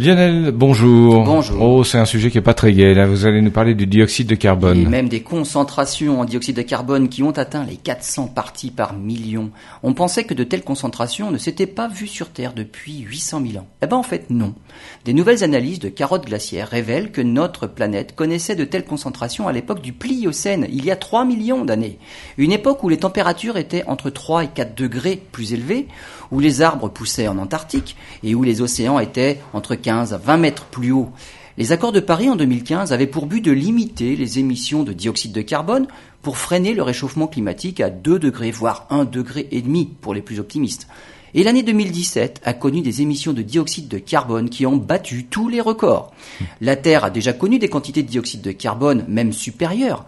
Lionel, bonjour. Bonjour. Oh, c'est un sujet qui est pas très gai. Là, vous allez nous parler du dioxyde de carbone. Et même des concentrations en dioxyde de carbone qui ont atteint les 400 parties par million. On pensait que de telles concentrations ne s'étaient pas vues sur Terre depuis 800 000 ans. Eh ben en fait non. Des nouvelles analyses de carottes glaciaires révèlent que notre planète connaissait de telles concentrations à l'époque du Pliocène, il y a 3 millions d'années. Une époque où les températures étaient entre 3 et 4 degrés plus élevées, où les arbres poussaient en Antarctique et où les océans étaient entre 15 à 20 mètres plus haut. Les accords de Paris en 2015 avaient pour but de limiter les émissions de dioxyde de carbone pour freiner le réchauffement climatique à 2 degrés, voire 1 degré et demi pour les plus optimistes. Et l'année 2017 a connu des émissions de dioxyde de carbone qui ont battu tous les records. La Terre a déjà connu des quantités de dioxyde de carbone même supérieures,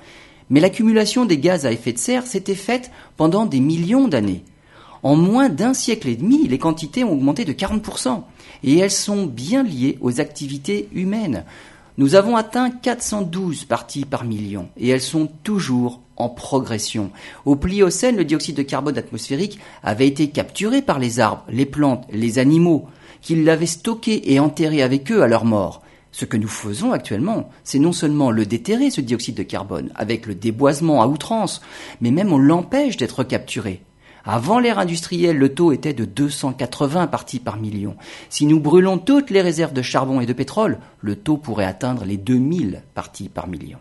mais l'accumulation des gaz à effet de serre s'était faite pendant des millions d'années. En moins d'un siècle et demi, les quantités ont augmenté de 40%, et elles sont bien liées aux activités humaines. Nous avons atteint 412 parties par million, et elles sont toujours en progression. Au Pliocène, le dioxyde de carbone atmosphérique avait été capturé par les arbres, les plantes, les animaux, qui l'avaient stocké et enterré avec eux à leur mort. Ce que nous faisons actuellement, c'est non seulement le déterrer, ce dioxyde de carbone, avec le déboisement à outrance, mais même on l'empêche d'être capturé. Avant l'ère industrielle, le taux était de 280 parties par million. Si nous brûlons toutes les réserves de charbon et de pétrole, le taux pourrait atteindre les 2000 parties par million.